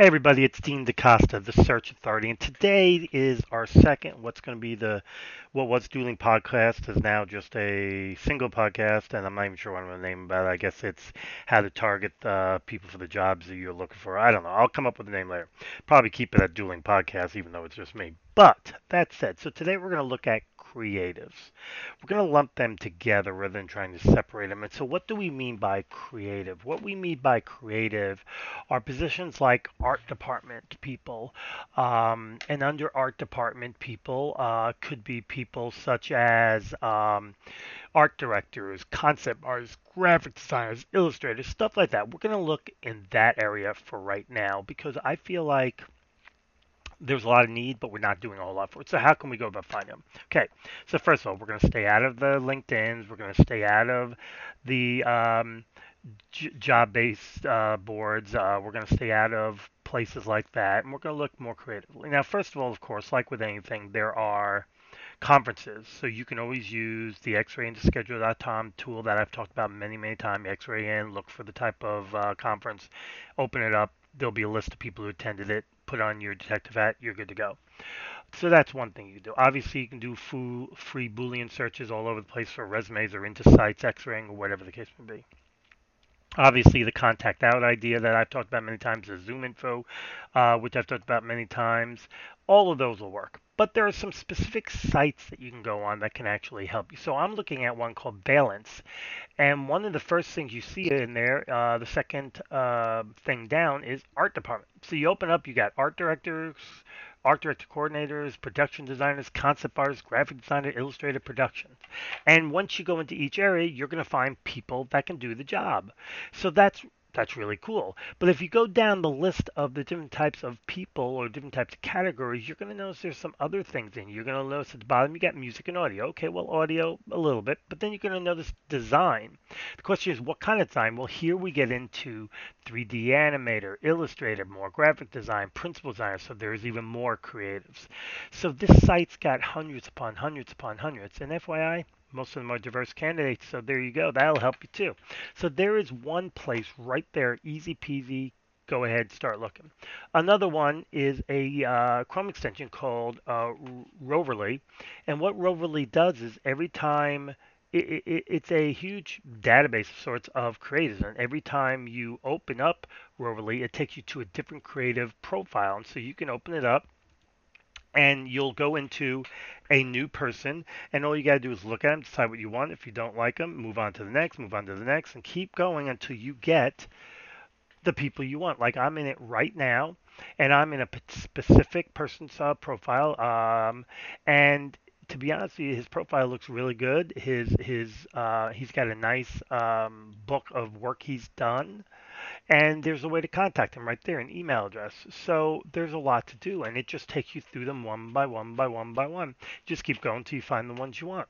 Hey everybody, it's Dean DaCosta the Search Authority, and today is our second, what's going to be the, what was Dueling podcast is now just a single podcast, and I'm not even sure what I'm going to name about it. I guess it's how to target uh, people for the jobs that you're looking for. I don't know. I'll come up with a name later. Probably keep it at Dueling Podcast, even though it's just me. But that said, so today we're going to look at creatives. We're going to lump them together rather than trying to separate them. And so, what do we mean by creative? What we mean by creative are positions like art department people, um, and under art department people uh, could be people such as um, art directors, concept artists, graphic designers, illustrators, stuff like that. We're going to look in that area for right now because I feel like there's a lot of need, but we're not doing a whole lot for it. So how can we go about finding them? Okay, so first of all, we're going to stay out of the LinkedIn's. We're going to stay out of the um, j- job-based uh, boards. Uh, we're going to stay out of places like that, and we're going to look more creatively. Now, first of all, of course, like with anything, there are conferences. So you can always use the xrayintoschedule.com tool that I've talked about many, many times. X-ray in, look for the type of uh, conference, open it up. There'll be a list of people who attended it put on your detective hat, you're good to go. So that's one thing you can do. Obviously, you can do full, free Boolean searches all over the place for resumes or into sites, X-raying, or whatever the case may be. Obviously, the ContactOut idea that I've talked about many times, the ZoomInfo, uh, which I've talked about many times, all of those will work. But there are some specific sites that you can go on that can actually help you. So I'm looking at one called Valence. And one of the first things you see in there, uh, the second uh, thing down, is art department. So you open up, you got art directors, art director coordinators, production designers, concept artists, graphic designer, illustrator, production. And once you go into each area, you're going to find people that can do the job. So that's that's really cool. But if you go down the list of the different types of people or different types of categories, you're going to notice there's some other things in. You're going to notice at the bottom you got music and audio. Okay, well, audio a little bit, but then you're going to notice design. The question is, what kind of design? Well, here we get into 3D animator, illustrator, more graphic design, principal designer. So there's even more creatives. So this site's got hundreds upon hundreds upon hundreds. And FYI, most of them are diverse candidates. So there you go. That'll help you too. So there is one place right there, easy peasy. Go ahead, start looking. Another one is a uh, Chrome extension called uh, Roverly, and what Roverly does is every time it, it, it's a huge database of sorts of creatives, and every time you open up Roverly, it takes you to a different creative profile, and so you can open it up and you'll go into a new person and all you got to do is look at them decide what you want. If you don't like them move on to the next move on to the next and keep going until you get the people you want. Like i'm in it right now and i'm in a specific person's uh, profile um, and to be honest with you, his profile looks really good. His his uh, he's got a nice um, book of work he's done and there's a way to contact them right there, an email address. So there's a lot to do, and it just takes you through them one by one by one by one. Just keep going till you find the ones you want.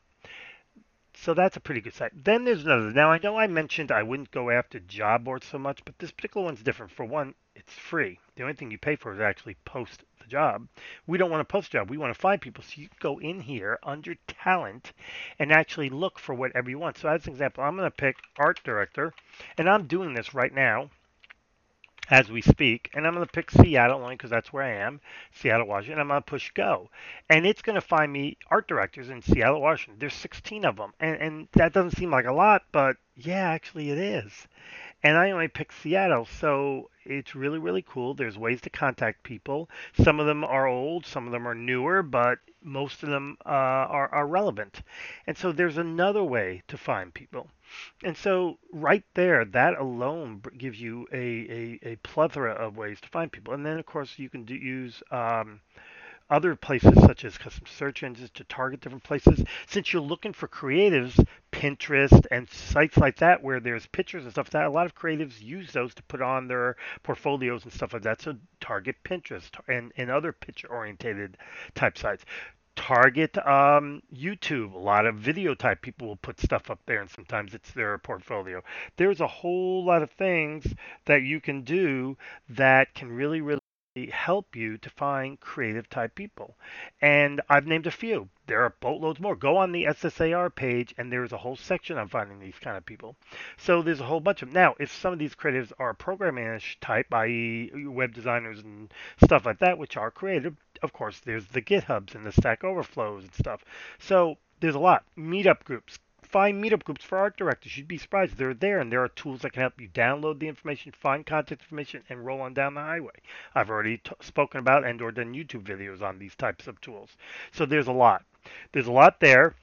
So that's a pretty good site. Then there's another. Now I know I mentioned I wouldn't go after job boards so much, but this particular one's different. For one, it's free. The only thing you pay for is actually post the job. We don't want to post a job. We want to find people. So you go in here under talent and actually look for whatever you want. So as an example, I'm going to pick art director, and I'm doing this right now as we speak. And I'm going to pick Seattle only because that's where I am, Seattle, Washington. I'm going to push go. And it's going to find me art directors in Seattle, Washington. There's 16 of them. And, and that doesn't seem like a lot, but yeah, actually it is. And I only picked Seattle, so it's really, really cool. There's ways to contact people. Some of them are old, some of them are newer, but most of them uh, are, are relevant. And so there's another way to find people. And so right there, that alone gives you a, a, a plethora of ways to find people. And then, of course, you can do, use um, other places such as custom search engines to target different places. Since you're looking for creatives, Pinterest and sites like that where there's pictures and stuff like that, a lot of creatives use those to put on their portfolios and stuff like that. So target Pinterest and, and other picture orientated type sites target um, YouTube. A lot of video type people will put stuff up there, and sometimes it's their portfolio. There's a whole lot of things that you can do that can really, really help you to find creative type people. And I've named a few. There are boatloads more. Go on the SSAR page and there's a whole section on finding these kind of people. So there's a whole bunch of them. Now, if some of these creatives are programming type, i.e. web designers and stuff like that, which are creative, of course, there's the GitHubs and the Stack Overflows and stuff. So there's a lot. Meetup groups, find meetup groups for art directors. You'd be surprised. They're there, and there are tools that can help you download the information, find contact information, and roll on down the highway. I've already t- spoken about and or done YouTube videos on these types of tools. So there's a lot. There's a lot there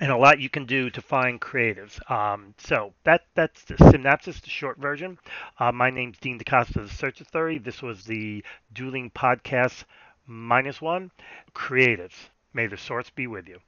and a lot you can do to find creatives. Um, so that that's the synopsis, the short version. Uh, my name's Dean DaCosta of the Search Authority. This was the Dueling Podcast minus one. Creatives. May the source be with you.